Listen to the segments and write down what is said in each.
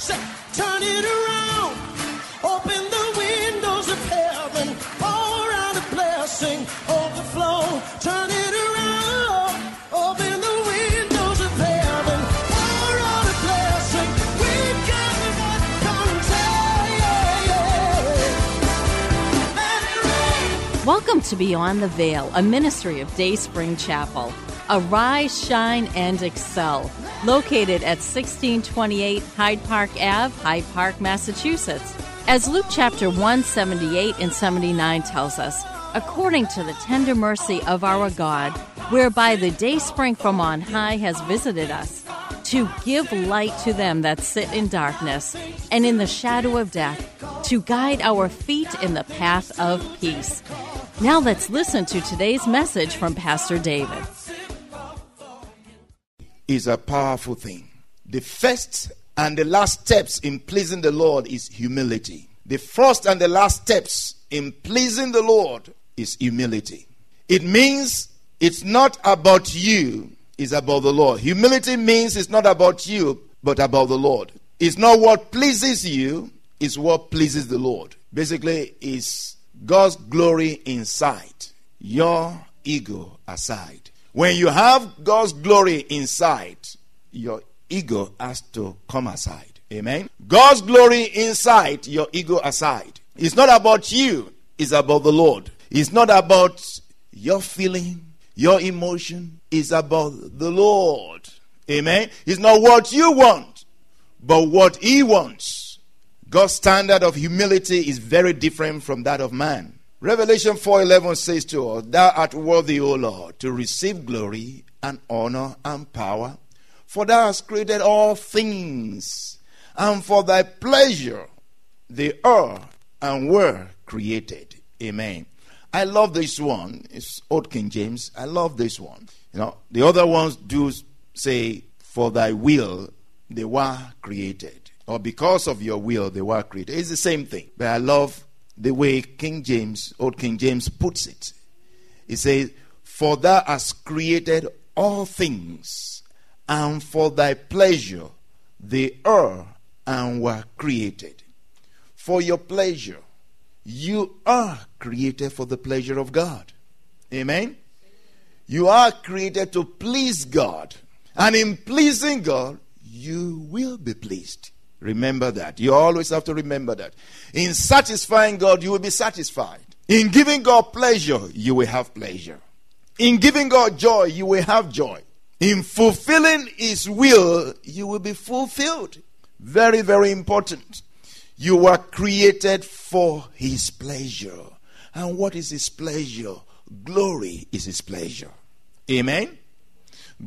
Say, turn it around. Welcome to Beyond the Veil, a ministry of Day Spring Chapel. Arise, shine, and excel. Located at 1628 Hyde Park Ave, Hyde Park, Massachusetts. As Luke chapter 178 and 79 tells us, according to the tender mercy of our God, whereby the day spring from on high has visited us, to give light to them that sit in darkness and in the shadow of death, to guide our feet in the path of peace. Now let's listen to today's message from Pastor David. is a powerful thing. The first and the last steps in pleasing the Lord is humility. The first and the last steps in pleasing the Lord is humility. It means it's not about you, it's about the Lord. Humility means it's not about you, but about the Lord. It's not what pleases you, it's what pleases the Lord. Basically, it's God's glory inside, your ego aside. When you have God's glory inside, your ego has to come aside. Amen. God's glory inside, your ego aside. It's not about you, it's about the Lord. It's not about your feeling, your emotion, it's about the Lord. Amen. It's not what you want, but what He wants. God's standard of humility is very different from that of man. Revelation 4:11 says to us, "Thou art worthy, O Lord, to receive glory and honor and power, for thou hast created all things, and for thy pleasure they are and were created." Amen. I love this one. It's Old King James. I love this one. You know, the other ones do say, "For thy will they were created," or "Because of your will they were created." It's the same thing. But I love the way King James, old King James puts it. He says, For thou hast created all things, and for thy pleasure they are and were created. For your pleasure, you are created for the pleasure of God. Amen? You are created to please God. And in pleasing God, you will be pleased. Remember that. You always have to remember that. In satisfying God, you will be satisfied. In giving God pleasure, you will have pleasure. In giving God joy, you will have joy. In fulfilling His will, you will be fulfilled. Very, very important. You were created for His pleasure. And what is His pleasure? Glory is His pleasure. Amen?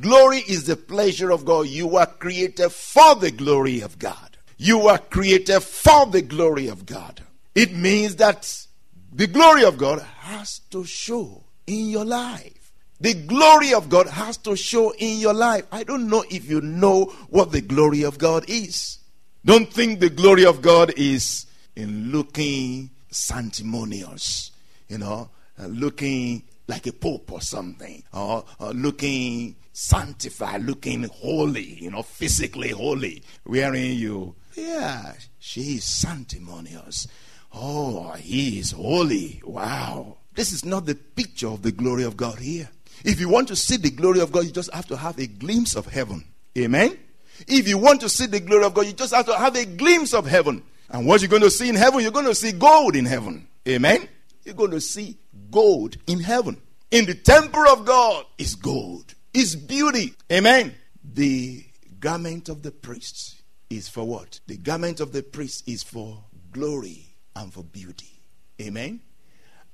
Glory is the pleasure of God. You were created for the glory of God. You were created for the glory of God. It means that the glory of God has to show in your life. The glory of God has to show in your life. I don't know if you know what the glory of God is. Don't think the glory of God is in looking sanctimonious, you know, uh, looking like a pope or something, or, or looking sanctified, looking holy, you know, physically holy, wherein you, yeah, she is sanctimonious. Oh, he is holy. Wow. This is not the picture of the glory of God here. If you want to see the glory of God, you just have to have a glimpse of heaven. Amen? If you want to see the glory of God, you just have to have a glimpse of heaven. And what you're going to see in heaven, you're going to see gold in heaven. Amen? You're going to see gold in heaven. In the temple of God is gold, is beauty. Amen? The garment of the priest is for what? The garment of the priest is for glory and for beauty. Amen?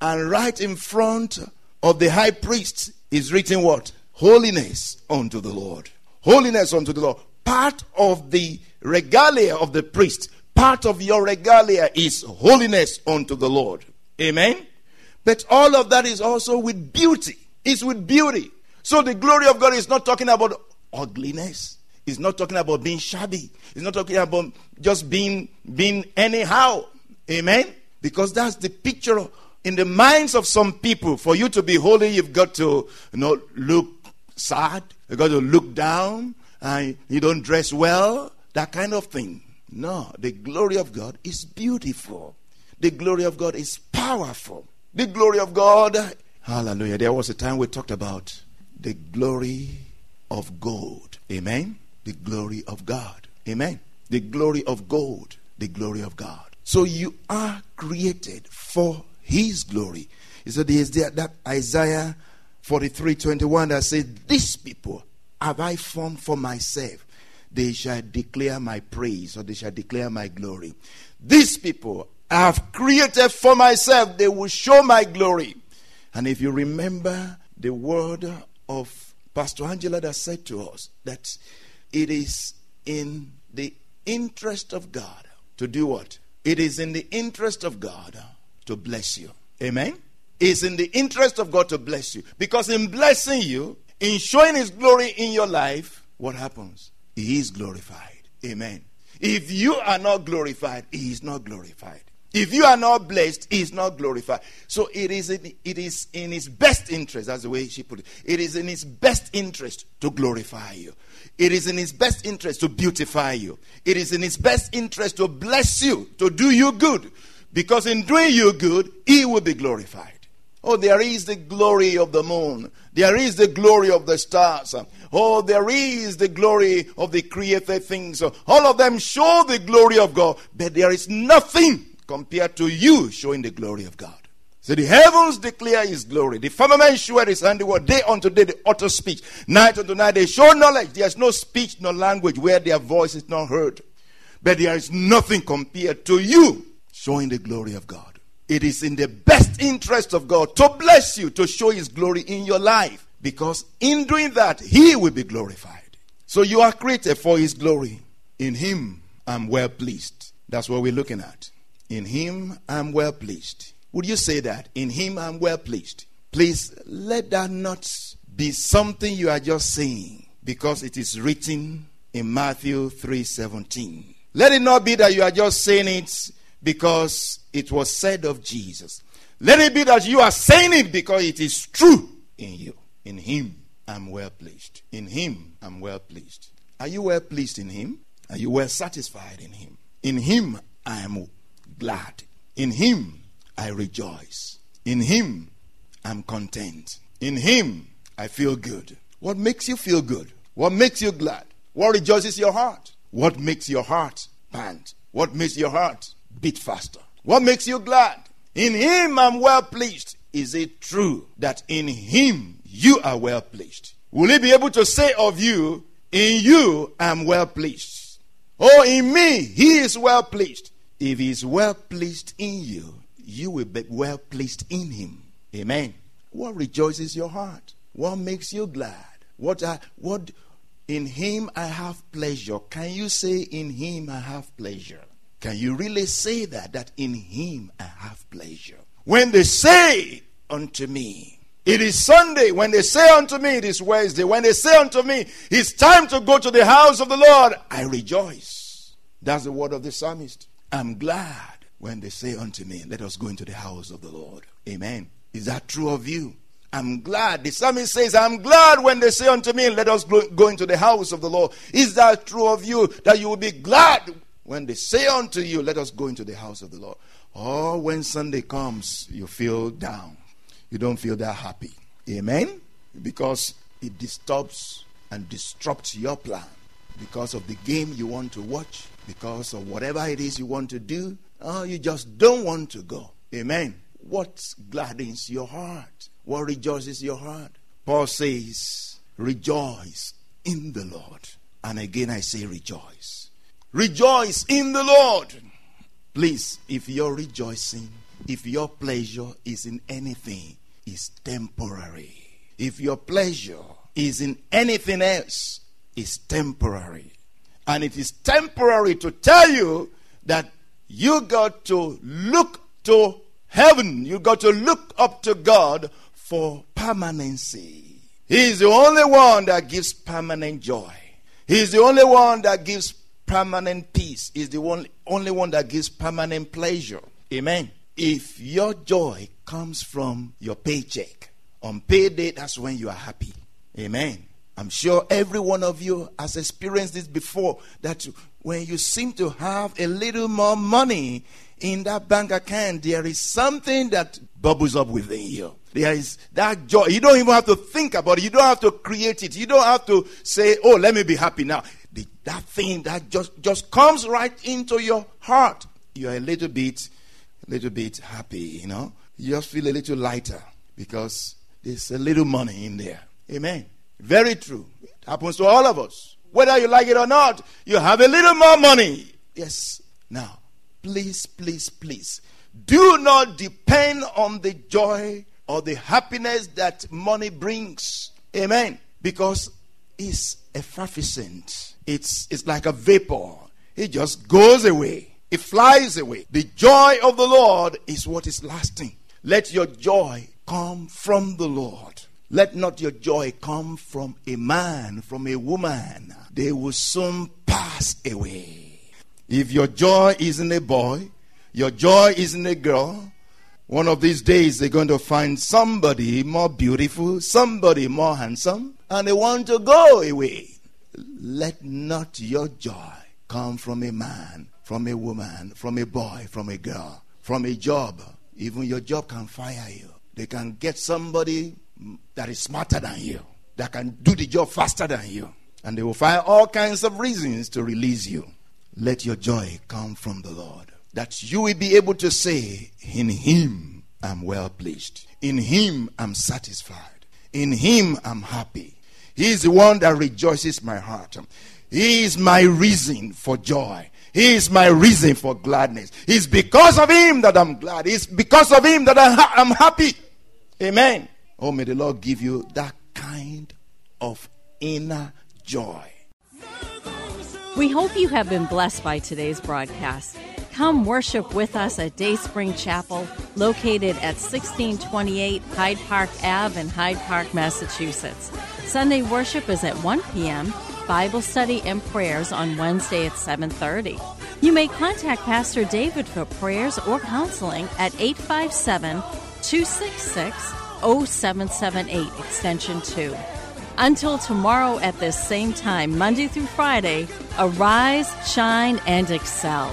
And right in front of the high priest is written what? Holiness unto the Lord. Holiness unto the Lord. Part of the regalia of the priest, part of your regalia is holiness unto the Lord. Amen. But all of that is also with beauty. It's with beauty. So the glory of God is not talking about ugliness. It's not talking about being shabby. It's not talking about just being being anyhow. Amen. Because that's the picture in the minds of some people. For you to be holy, you've got to you know look sad. You've got to look down, and you don't dress well. That kind of thing. No, the glory of God is beautiful. The glory of God is powerful. The glory of God. Hallelujah. There was a time we talked about the glory of gold. Amen. The glory of God. Amen. The glory of God. The glory of God. So you are created for his glory. So there's that, that Isaiah 43 21 that says, These people have I formed for myself. They shall declare my praise or they shall declare my glory. These people I have created for myself. They will show my glory. And if you remember the word of Pastor Angela that said to us that it is in the interest of God to do what? It is in the interest of God to bless you. Amen? It's in the interest of God to bless you. Because in blessing you, in showing His glory in your life, what happens? He is glorified. Amen. If you are not glorified, He is not glorified. If you are not blessed, he is not glorified. So it is in, it is in his best interest, that's the way she put it. It is in his best interest to glorify you. It is in his best interest to beautify you. It is in his best interest to bless you, to do you good. Because in doing you good, he will be glorified. Oh, there is the glory of the moon. There is the glory of the stars. Oh, there is the glory of the created things. All of them show the glory of God, but there is nothing compared to you showing the glory of God. So the heavens declare his glory. The firmament showeth his handiwork. Day unto day they utter speech. Night unto night they show knowledge. There is no speech nor language where their voice is not heard. But there is nothing compared to you showing the glory of God. It is in the best interest of God to bless you, to show his glory in your life. Because in doing that, he will be glorified. So you are created for his glory. In him I'm well pleased. That's what we're looking at. In him I'm well pleased. Would you say that? In him I'm well pleased. Please let that not be something you are just saying because it is written in Matthew 3:17. Let it not be that you are just saying it because it was said of Jesus. Let it be that you are saying it because it is true in you. In him I'm well pleased. In him I'm well pleased. Are you well pleased in him? Are you well satisfied in him? In him I am glad. In him I rejoice. In him I'm content. In him I feel good. What makes you feel good? What makes you glad? What rejoices your heart? What makes your heart pant? What makes your heart beat faster? What makes you glad? In him I'm well pleased. Is it true that in him you are well pleased? Will he be able to say of you, in you I'm well pleased? Oh, in me he is well pleased. If he is well pleased in you, you will be well pleased in him. Amen. What rejoices your heart? What makes you glad? What I, what in him I have pleasure. Can you say in him I have pleasure? Can you really say that that in him I have pleasure? When they say unto me, it is Sunday. When they say unto me, it is Wednesday. When they say unto me, it's time to go to the house of the Lord, I rejoice. That's the word of the psalmist. I'm glad when they say unto me, Let us go into the house of the Lord. Amen. Is that true of you? I'm glad. The psalmist says, I'm glad when they say unto me, Let us go into the house of the Lord. Is that true of you? That you will be glad when they say unto you, Let us go into the house of the Lord. Or when Sunday comes, you feel down. You don't feel that happy. Amen? Because it disturbs and disrupts your plan because of the game you want to watch because of whatever it is you want to do, oh, you just don't want to go. Amen. What gladdens your heart? What rejoices your heart? Paul says, Rejoice in the Lord. And again, I say, Rejoice. Rejoice in the Lord. Please, if you're rejoicing, if your pleasure is in anything, is temporary. If your pleasure is in anything else, is temporary. And it is temporary to tell you that you got to look to heaven. You got to look up to God for permanency. He is the only one that gives permanent joy. He is the only one that gives permanent peace. He is the only one that gives permanent pleasure. Amen. If your joy comes from your paycheck, on payday, that's when you are happy. Amen. I'm sure every one of you has experienced this before that when you seem to have a little more money in that bank account, there is something that bubbles up within you. There is that joy. You don't even have to think about it. You don't have to create it. You don't have to say, "Oh, let me be happy now." The, that thing that just just comes right into your heart. You're a little bit, a little bit happy. You know, you just feel a little lighter because there's a little money in there. Amen. Very true. It happens to all of us. Whether you like it or not, you have a little more money. Yes. Now, please, please, please, do not depend on the joy or the happiness that money brings. Amen. Because it's effervescent. It's, it's like a vapor. It just goes away. It flies away. The joy of the Lord is what is lasting. Let your joy come from the Lord. Let not your joy come from a man, from a woman. They will soon pass away. If your joy isn't a boy, your joy isn't a girl, one of these days they're going to find somebody more beautiful, somebody more handsome, and they want to go away. Let not your joy come from a man, from a woman, from a boy, from a girl, from a job. Even your job can fire you. They can get somebody that is smarter than you, that can do the job faster than you. And they will find all kinds of reasons to release you. Let your joy come from the Lord. That you will be able to say, In Him I'm well pleased. In Him I'm satisfied. In Him I'm happy. He is the one that rejoices my heart. He is my reason for joy. He is my reason for gladness. It's because of Him that I'm glad. It's because of Him that I'm happy. Amen. Oh, may the Lord give you that kind of inner joy. We hope you have been blessed by today's broadcast. Come worship with us at Dayspring Chapel, located at 1628 Hyde Park Ave in Hyde Park, Massachusetts. Sunday worship is at 1 p.m. Bible study and prayers on Wednesday at 7:30. You may contact Pastor David for prayers or counseling at 857 266 0778 extension 2. Until tomorrow at this same time, Monday through Friday, arise, shine, and excel.